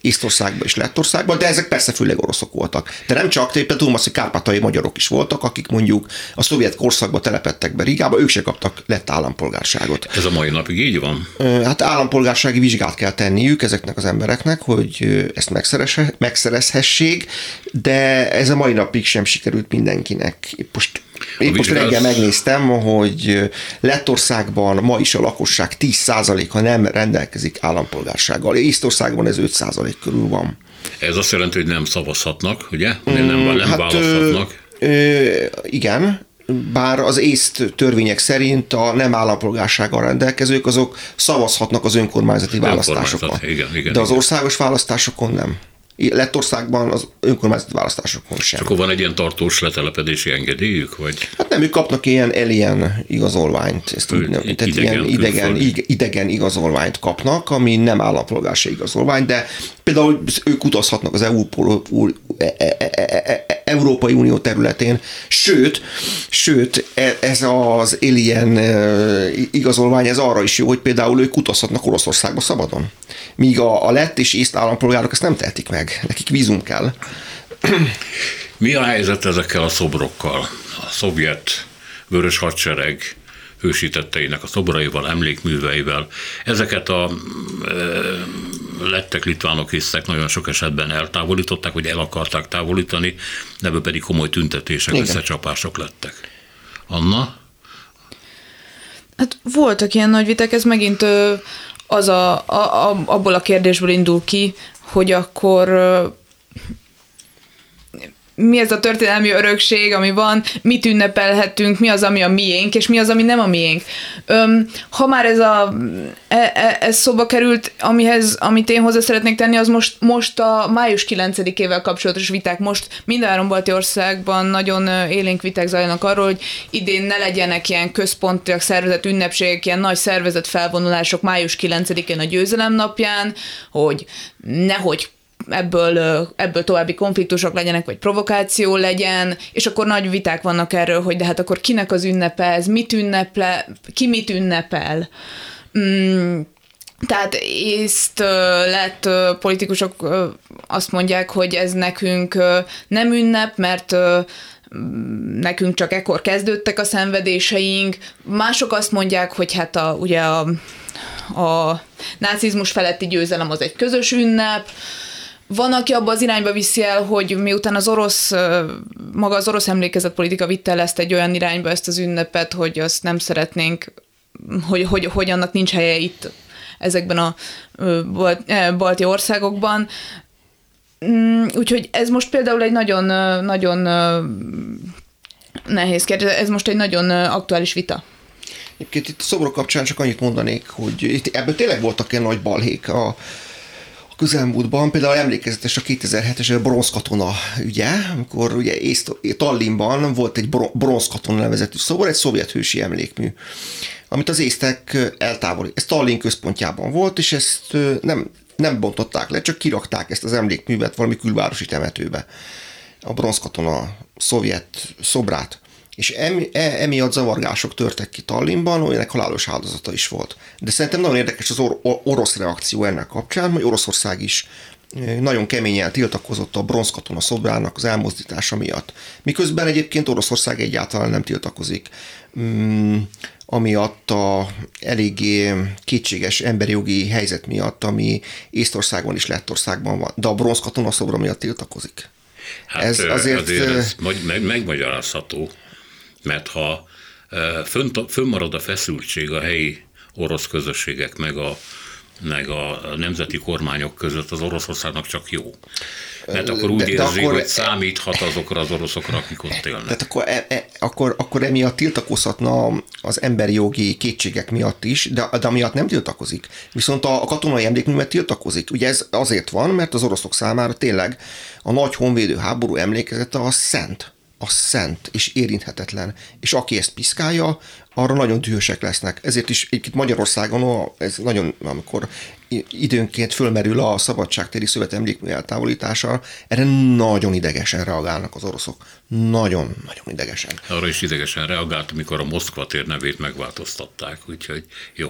Észtországban és Lettországban, de ezek persze főleg oroszok voltak. De nem csak, például tudom hogy kárpátai magyarok is voltak, akik mondjuk a szovjet korszakban telepettek be Rigába, ők se kaptak lett állampolgárságot. Ez a mai napig így van? Hát állampolgársági vizsgát kell tenniük ezeknek az embereknek, hogy ezt megszerezhessék, de ez a mai napig sem sikerült mindenkinek. Most én most reggel megnéztem, hogy Lettországban ma is a lakosság 10%-a nem rendelkezik állampolgársággal. Észtországban ez 5% körül van. Ez azt jelenti, hogy nem szavazhatnak, ugye? Nem, nem, nem hát, választhatnak. Ö, ö, igen, bár az észt törvények szerint a nem állampolgársággal rendelkezők azok szavazhatnak az önkormányzati választásokon. Igen, igen, de az országos választásokon nem. Lettországban az önkormányzati választásokon sem. És akkor van egy ilyen tartós letelepedési engedélyük? Vagy? Hát nem, ők kapnak ilyen alien igazolványt, ezt úgy, nem, tehát idegen, ilyen idegen, idegen igazolványt kapnak, ami nem állampolgárság igazolvány, de például ők utazhatnak az EU, e, e, e, Európai Unió területén, sőt, sőt, ez az alien igazolvány, ez arra is jó, hogy például ők utazhatnak Oroszországba szabadon. Míg a, a lett és észt állampolgárok ezt nem tehetik meg, nekik vízum kell. Mi a helyzet ezekkel a szobrokkal? A szovjet vörös hadsereg hősítetteinek a szobraival, emlékműveivel. Ezeket a e, lettek, litvánok, hisztek nagyon sok esetben eltávolították, vagy el akarták távolítani, ebből pedig komoly tüntetések, Igen. összecsapások lettek. Anna? Hát voltak ilyen nagy vitek, ez megint az a, a, a, abból a kérdésből indul ki, hogy akkor mi ez a történelmi örökség, ami van, mit ünnepelhetünk, mi az, ami a miénk, és mi az, ami nem a miénk. Öm, ha már ez, a, e, e, ez szóba került, amihez, amit én hozzá szeretnék tenni, az most, most a május 9-ével kapcsolatos viták. Most minden balti országban nagyon élénk viták zajlanak arról, hogy idén ne legyenek ilyen központiak szervezett ünnepségek, ilyen nagy szervezett felvonulások május 9-én a győzelem napján, hogy nehogy ebből, ebből további konfliktusok legyenek, vagy provokáció legyen, és akkor nagy viták vannak erről, hogy de hát akkor kinek az ünnepe ez, mit ünneple, ki mit ünnepel. Mm, tehát észt lett politikusok azt mondják, hogy ez nekünk nem ünnep, mert nekünk csak ekkor kezdődtek a szenvedéseink. Mások azt mondják, hogy hát a, ugye a, a nácizmus feletti győzelem az egy közös ünnep, van, aki abba az irányba viszi el, hogy miután az orosz, maga az orosz emlékezetpolitika vitte el ezt egy olyan irányba, ezt az ünnepet, hogy azt nem szeretnénk, hogy, hogy, hogy annak nincs helye itt ezekben a balti országokban. Mm, úgyhogy ez most például egy nagyon, nagyon nehéz kérdés, ez most egy nagyon aktuális vita. Egyébként itt a szobrok kapcsán csak annyit mondanék, hogy itt ebből tényleg voltak ilyen nagy balhék. A, közelmúltban, például emlékezetes a 2007-es bronzkatona ügye, amikor ugye Tallinnban volt egy bronzkatona nevezetű szobor, egy szovjet hősi emlékmű, amit az észtek eltávolít. Ez Tallinn központjában volt, és ezt nem, nem bontották le, csak kirakták ezt az emlékművet valami külvárosi temetőbe. A bronzkatona szovjet szobrát és emi, e, emiatt zavargások törtek ki Tallinnban, olyanek halálos áldozata is volt. De szerintem nagyon érdekes az or- orosz reakció ennek kapcsán, hogy Oroszország is nagyon keményen tiltakozott a bronzkatona szobrának az elmozdítása miatt. Miközben egyébként Oroszország egyáltalán nem tiltakozik. Mm, amiatt a eléggé kétséges emberi jogi helyzet miatt, ami Észtországban is Lettországban van, de a bronzkatona szobra miatt tiltakozik. Hát ez azért, azért ez meg, megmagyarázható mert ha fönnmarad a feszültség a helyi orosz közösségek meg a, meg a nemzeti kormányok között, az Oroszországnak csak jó. Mert akkor úgy de, de érzi, akkor, hogy számíthat azokra az oroszokra, akik ott élnek. Tehát akkor, e, e, akkor, akkor emiatt tiltakozhatna az emberi jogi kétségek miatt is, de, de amiatt nem tiltakozik. Viszont a, a katonai emlékművet tiltakozik. Ugye ez azért van, mert az oroszok számára tényleg a nagy honvédő háború emlékezete a szent a szent és érinthetetlen, és aki ezt piszkálja, arra nagyon dühösek lesznek. Ezért is egyébként Magyarországon ez nagyon, amikor időnként fölmerül a szabadságtéri szövet emlékmű eltávolítása, erre nagyon idegesen reagálnak az oroszok. Nagyon-nagyon idegesen. Arra is idegesen reagált, amikor a Moszkva tér nevét megváltoztatták, úgyhogy jó.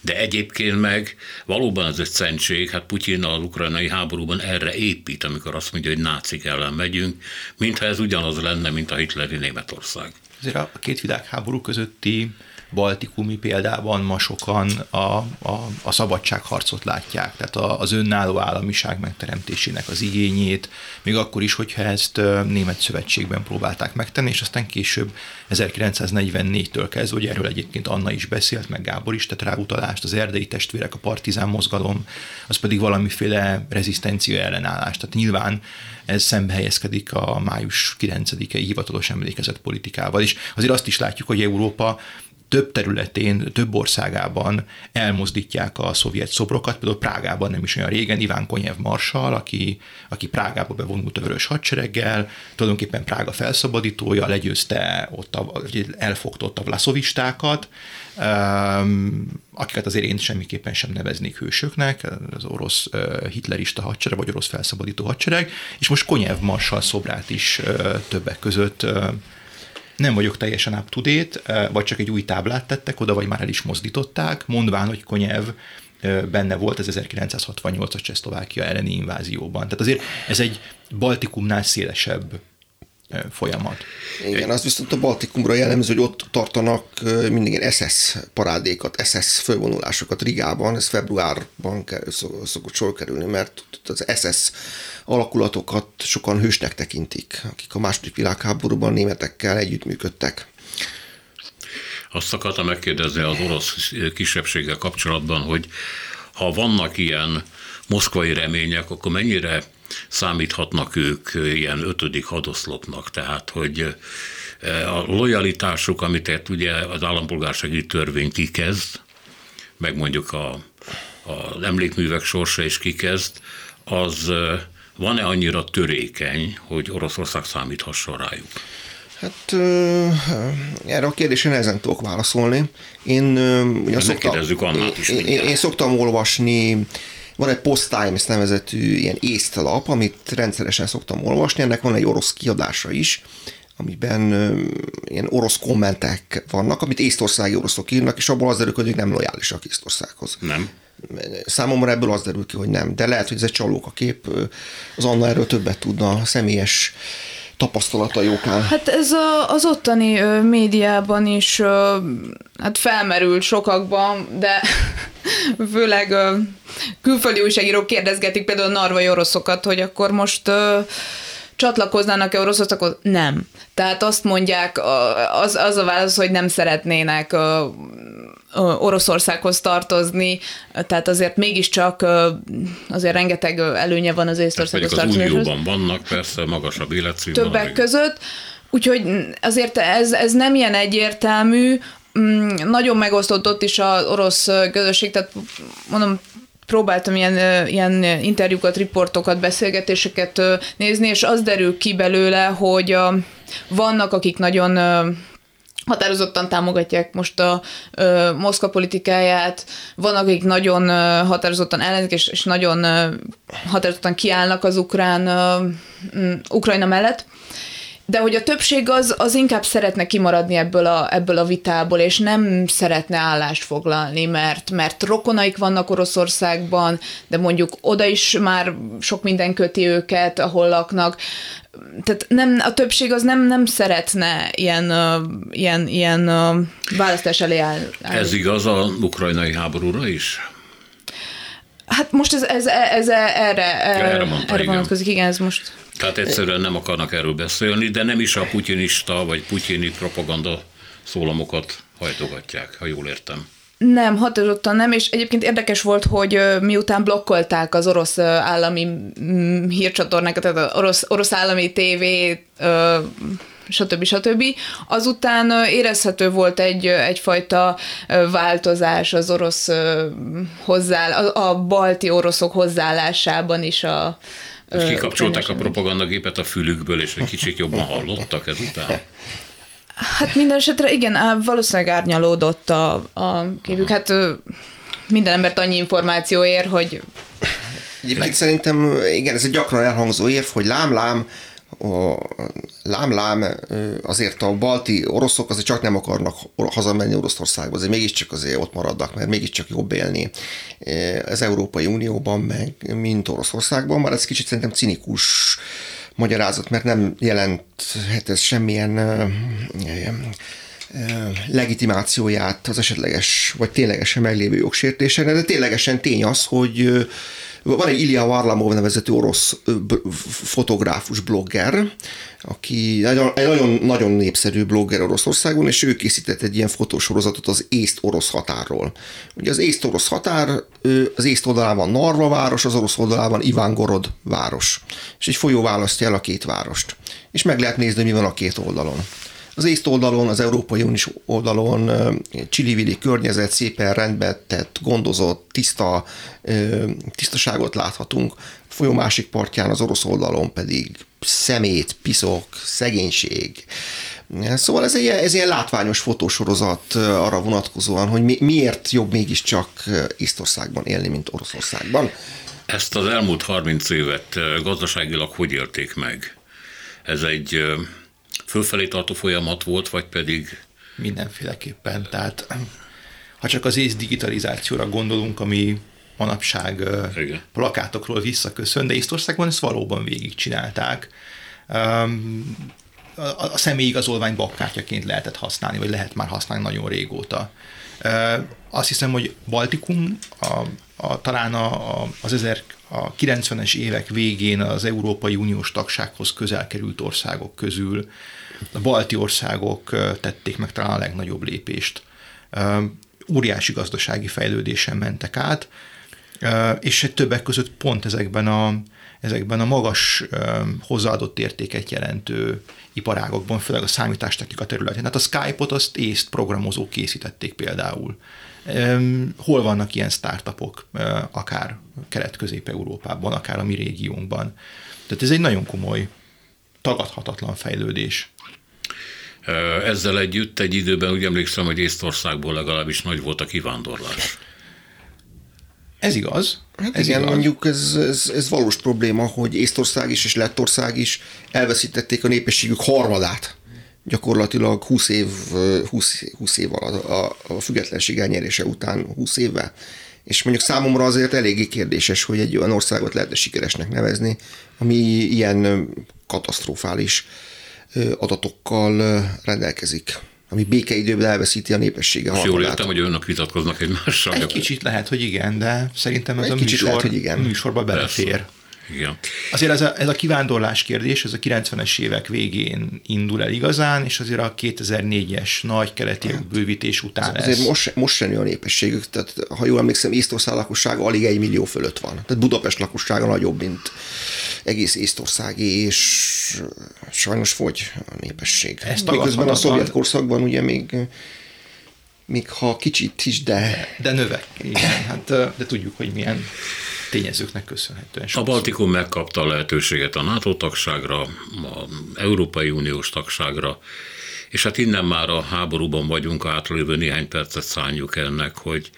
De egyébként meg valóban ez egy szentség, hát Putyin az ukrajnai háborúban erre épít, amikor azt mondja, hogy nácik ellen megyünk, mintha ez ugyanaz lenne, mint a hitleri Németország. Azért a két világháború közötti baltikumi példában ma sokan a, a, a szabadságharcot látják, tehát az önálló államiság megteremtésének az igényét, még akkor is, hogyha ezt német szövetségben próbálták megtenni, és aztán később 1944-től kezdve, hogy erről egyébként Anna is beszélt, meg Gábor is tett rá utalást, az erdei testvérek, a partizán mozgalom, az pedig valamiféle rezisztencia ellenállás. Tehát nyilván ez szembe helyezkedik a május 9-i hivatalos emlékezet politikával, és azért azt is látjuk, hogy Európa több területén, több országában elmozdítják a szovjet szobrokat, például Prágában nem is olyan régen, Iván Konyev marsal, aki, aki Prágába bevonult a vörös hadsereggel, tulajdonképpen Prága felszabadítója, legyőzte ott, a, elfogta ott a vlaszovistákat, um, akiket azért én semmiképpen sem neveznék hősöknek, az orosz hitlerista hadsereg, vagy orosz felszabadító hadsereg, és most Konyev marsal szobrát is többek között nem vagyok teljesen up to date, eh, vagy csak egy új táblát tettek oda, vagy már el is mozdították, mondván, hogy Konyev eh, benne volt az 1968-as Csehszlovákia elleni invázióban. Tehát azért ez egy Baltikumnál szélesebb folyamat. Igen, az viszont a Baltikumra jellemző, hogy ott tartanak mindig SS parádékat, SS fölvonulásokat Rigában, ez februárban szokott sor kerülni, mert az SS alakulatokat sokan hősnek tekintik, akik a második világháborúban németekkel együttműködtek. Azt akartam megkérdezni az orosz kisebbséggel kapcsolatban, hogy ha vannak ilyen moszkvai remények, akkor mennyire számíthatnak ők ilyen ötödik hadoszlopnak, tehát hogy a lojalitásuk, amit ugye az állampolgársági törvény kikezd, meg mondjuk a, a emlékművek sorsa is kikezd, az van-e annyira törékeny, hogy Oroszország számíthasson rájuk? Hát erre a kérdésre nehezen tudok válaszolni. Én, ugye is én, én, én szoktam olvasni van egy Post Times nevezetű ilyen észtlap, amit rendszeresen szoktam olvasni, ennek van egy orosz kiadása is, amiben ilyen orosz kommentek vannak, amit észtországi oroszok írnak, és abból az derül, hogy nem lojálisak Észtországhoz. Nem. Számomra ebből az derül ki, hogy nem, de lehet, hogy ez egy csalók a kép. Az Anna erről többet tudna, a személyes tapasztalata jókán. Hát ez a, az ottani ö, médiában is ö, hát felmerült sokakban, de főleg ö, külföldi újságírók kérdezgetik például a narvai oroszokat, hogy akkor most ö, csatlakoznának-e oroszok, nem. Tehát azt mondják, az, az a válasz, hogy nem szeretnének Oroszországhoz tartozni, tehát azért mégiscsak azért rengeteg előnye van az Észtországhoz tartozni. Az Unióban vannak persze magasabb életszínvonal. Többek között, úgyhogy azért ez, ez nem ilyen egyértelmű, mm, nagyon megosztott ott is az orosz közösség, tehát mondom, próbáltam ilyen, ilyen interjúkat, riportokat, beszélgetéseket nézni, és az derül ki belőle, hogy vannak, akik nagyon határozottan támogatják most a ö, Moszkva politikáját, vannak, akik nagyon ö, határozottan ellenzik, és, és nagyon ö, határozottan kiállnak az ukrán, ö, Ukrajna mellett de hogy a többség az, az inkább szeretne kimaradni ebből a, ebből a vitából, és nem szeretne állást foglalni, mert, mert rokonaik vannak Oroszországban, de mondjuk oda is már sok minden köti őket, ahol laknak. Tehát nem, a többség az nem, nem szeretne ilyen, uh, ilyen, ilyen uh, választás elé állni. Ez igaz a ukrajnai háborúra is? Hát most ez, ez, ez, ez erre, erre, mondta, erre vonatkozik, igen, ez most. Tehát egyszerűen nem akarnak erről beszélni, de nem is a putinista vagy putyini propaganda szólamokat hajtogatják, ha jól értem. Nem, határozottan nem, és egyébként érdekes volt, hogy miután blokkolták az orosz állami mm, hírcsatornákat, tehát az orosz, orosz állami tévét, stb. stb. Azután érezhető volt egy, egyfajta változás az orosz hozzá, a balti oroszok hozzáállásában is a és kikapcsolták a propagandagépet a fülükből, és egy kicsit jobban hallottak ezután? Hát minden esetre igen, valószínűleg árnyalódott a, a képük. Hát minden embert annyi információ ér, hogy... Egyébként szerintem, igen, ez egy gyakran elhangzó érv, hogy lám-lám, a lám-lám azért a balti oroszok azért csak nem akarnak hazamenni Oroszországba, azért mégiscsak azért ott maradnak, mert mégiscsak jobb élni az Európai Unióban, meg mint Oroszországban, már ez kicsit szerintem cinikus magyarázat, mert nem jelenthet ez semmilyen legitimációját az esetleges, vagy ténylegesen meglévő jogsértésre, de ténylegesen tény az, hogy van egy Ilya Varlamov nevezetű orosz fotográfus blogger, aki egy nagyon, nagyon népszerű blogger Oroszországon, és ő készített egy ilyen fotósorozatot az észt-orosz határról. Ugye az észt-orosz határ, az észt oldalában Narva város, az orosz oldalában Ivangorod város. És egy folyó választja el a két várost. És meg lehet nézni, mi van a két oldalon. Az észt oldalon, az Európai Uniós oldalon csilivili környezet szépen rendbe tett, gondozott, tiszta, tisztaságot láthatunk. A folyó másik partján, az orosz oldalon pedig szemét, piszok, szegénység. Szóval ez egy, ez egy látványos fotósorozat arra vonatkozóan, hogy mi, miért jobb mégiscsak Észtországban élni, mint Oroszországban. Ezt az elmúlt 30 évet gazdaságilag hogy élték meg? Ez egy fölfelé tartó folyamat volt, vagy pedig... Mindenféleképpen. Tehát ha csak az ész digitalizációra gondolunk, ami manapság Igen. plakátokról visszaköszön, de Észtországban ezt valóban végigcsinálták. A személyi igazolvány bakkártyaként lehetett használni, vagy lehet már használni nagyon régóta. Azt hiszem, hogy Baltikum a, a, talán a, a, az a 90-es évek végén az Európai Uniós tagsághoz közel került országok közül a balti országok tették meg talán a legnagyobb lépést. Óriási gazdasági fejlődésen mentek át, és többek között pont ezekben a, ezekben a magas hozzáadott értéket jelentő iparágokban, főleg a számítástechnika területén. Hát a Skype-ot azt észt programozók készítették például. Hol vannak ilyen startupok, akár Kelet-Közép-Európában, akár a mi régiónkban. Tehát ez egy nagyon komoly, tagadhatatlan fejlődés. Ezzel együtt egy időben úgy emlékszem, hogy Észtországból legalábbis nagy volt a kivándorlás. Ez igaz. Hát ez igen, igaz. mondjuk ez, ez, ez valós probléma, hogy Észtország is és Lettország is elveszítették a népességük harmadát gyakorlatilag 20 év, 20, 20 év alatt a, a függetlenség elnyerése után 20 évvel. És mondjuk számomra azért eléggé kérdéses, hogy egy olyan országot lehetne sikeresnek nevezni, ami ilyen katasztrofális adatokkal rendelkezik ami békeidőben elveszíti a népessége Most jól értem, hogy önök vitatkoznak egymással. Egy kicsit lehet, hogy igen, de szerintem ez Egy a műsor, lehet, hogy igen. műsorba belefér. Persze. Igen. Azért ez a, ez a kivándorlás kérdés, ez a 90-es évek végén indul el igazán, és azért a 2004-es nagy keleti hát, bővítés után ez. Azért most, most sem a népességük, tehát ha jól emlékszem, Észtország lakossága alig egy millió fölött van. Tehát Budapest lakossága nagyobb, mint egész Észtországi, és sajnos fogy a népesség. Ezt Miközben a szovjet korszakban ugye még még ha kicsit is, de... De növek, igen, hát, de tudjuk, hogy milyen tényezőknek köszönhetően. Sokszor. A Baltikum megkapta a lehetőséget a NATO tagságra, a Európai Uniós tagságra, és hát innen már a háborúban vagyunk, átlévő néhány percet szálljuk ennek, hogy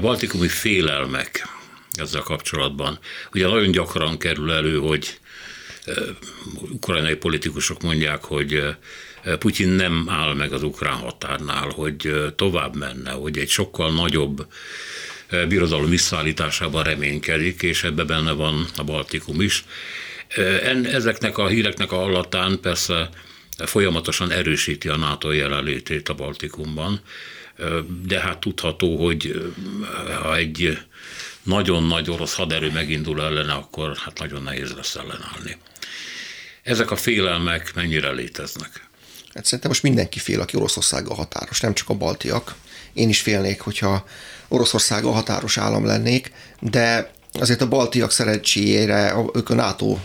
baltikumi félelmek ezzel kapcsolatban. Ugye nagyon gyakran kerül elő, hogy ukrajnai politikusok mondják, hogy Putyin nem áll meg az ukrán határnál, hogy tovább menne, hogy egy sokkal nagyobb birodalom visszaállításában reménykedik, és ebbe benne van a Baltikum is. Ezeknek a híreknek a hallatán persze folyamatosan erősíti a NATO jelenlétét a Baltikumban, de hát tudható, hogy ha egy nagyon nagy orosz haderő megindul ellene, akkor hát nagyon nehéz lesz ellenállni. Ezek a félelmek mennyire léteznek? Hát szerintem most mindenki fél, aki Oroszországgal határos, nem csak a baltiak. Én is félnék, hogyha Oroszországgal határos állam lennék, de azért a baltiak szerencséjére ők a NATO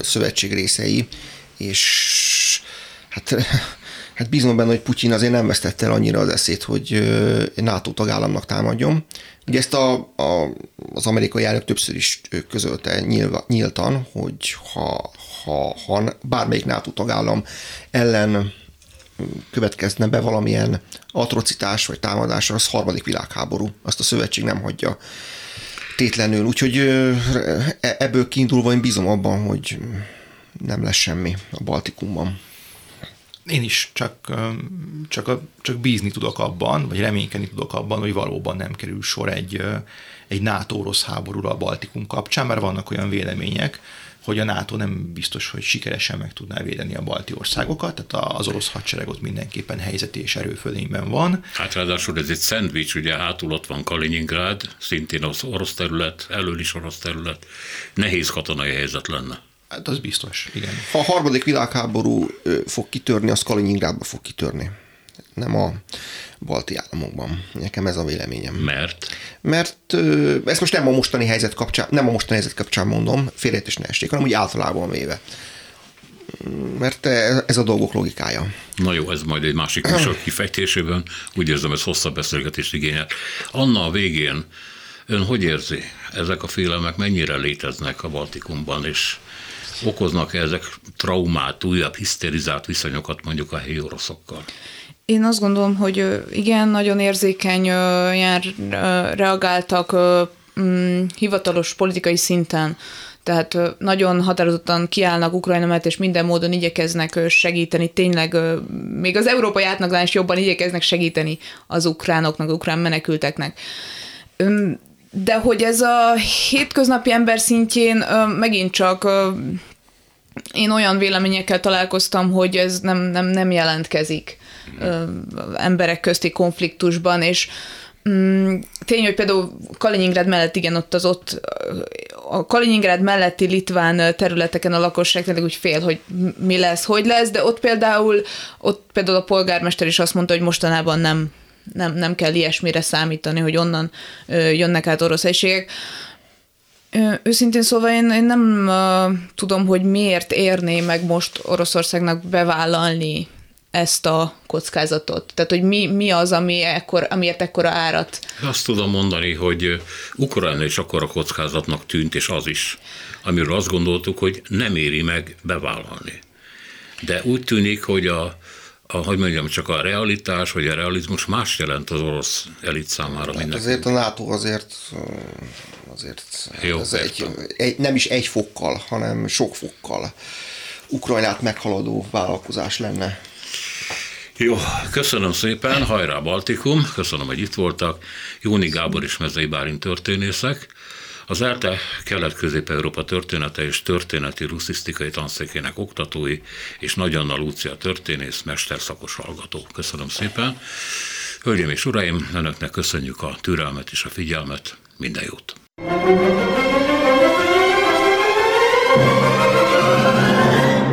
szövetség részei, és hát, hát bízom benne, hogy Putyin azért nem vesztette el annyira az eszét, hogy NATO tagállamnak támadjon. Ugye ezt a, a, az amerikai elnök többször is közölte nyilva, nyíltan, hogy ha, ha, ha bármelyik NATO tagállam ellen következne be valamilyen atrocitás vagy támadás, az harmadik világháború. Azt a szövetség nem hagyja tétlenül. Úgyhogy e, ebből kiindulva én bízom abban, hogy nem lesz semmi a Baltikumban. Én is csak, csak, csak bízni tudok abban, vagy reménykedni tudok abban, hogy valóban nem kerül sor egy, egy NATO-orosz háborúra a Baltikum kapcsán, mert vannak olyan vélemények, hogy a NATO nem biztos, hogy sikeresen meg tudná védeni a balti országokat, tehát az orosz hadsereg ott mindenképpen helyzeti és erőfölényben van. Hát ráadásul ez egy szendvics, ugye hátul ott van Kaliningrád, szintén az orosz terület, elől is orosz terület, nehéz katonai helyzet lenne. Hát az biztos, igen. Ha a harmadik világháború fog kitörni, az Kaliningrádba fog kitörni nem a balti államokban. Nekem ez a véleményem. Mert? Mert ezt most nem a mostani helyzet kapcsán, nem a mostani helyzet kapcsán mondom, félrejtés ne esték, hanem úgy általában véve. Mert ez a dolgok logikája. Na jó, ez majd egy másik műsor kifejtésében. Úgy érzem, ez hosszabb beszélgetést igényel. Anna a végén ön hogy érzi? Ezek a félelmek mennyire léteznek a Baltikumban, és okoznak -e ezek traumát, újabb hiszterizált viszonyokat mondjuk a helyi oroszokkal? Én azt gondolom, hogy igen, nagyon érzékenyen reagáltak mm, hivatalos politikai szinten, tehát nagyon határozottan kiállnak Ukrajna mellett, és minden módon igyekeznek segíteni, tényleg még az európai átlagnál is jobban igyekeznek segíteni az ukránoknak, ukrán menekülteknek. De hogy ez a hétköznapi ember szintjén megint csak én olyan véleményekkel találkoztam, hogy ez nem, nem, nem jelentkezik ö, emberek közti konfliktusban, és mm, tény, hogy például Kaliningrád mellett, igen, ott az ott a Kaliningrád melletti litván területeken a lakosság tényleg úgy fél, hogy mi lesz, hogy lesz, de ott például, ott például a polgármester is azt mondta, hogy mostanában nem, nem, nem kell ilyesmire számítani, hogy onnan jönnek át orosz egységek. Őszintén szóval én, én nem uh, tudom, hogy miért érné meg most Oroszországnak bevállalni ezt a kockázatot? Tehát, hogy mi, mi az, ami ekkor, amiért ekkora árat? Azt tudom mondani, hogy Ukrajna is akkora kockázatnak tűnt, és az is, amiről azt gondoltuk, hogy nem éri meg bevállalni. De úgy tűnik, hogy a, a, hogy mondjam, csak a realitás, vagy a realizmus más jelent az orosz elit számára. Hát azért a NATO azért, azért Jó, ez egy, egy, nem is egy fokkal, hanem sok fokkal Ukrajnát meghaladó vállalkozás lenne. Jó, köszönöm szépen, hajrá Baltikum, köszönöm, hogy itt voltak. Jóni Gábor és Mezei Bálint történészek. Az ELTE Kelet-Közép-Európa története és történeti russzisztikai tanszékének oktatói, és Nagy Anna Lúcia történész, mesterszakos hallgató. Köszönöm szépen. Hölgyeim és uraim, önöknek köszönjük a türelmet és a figyelmet. Minden jót!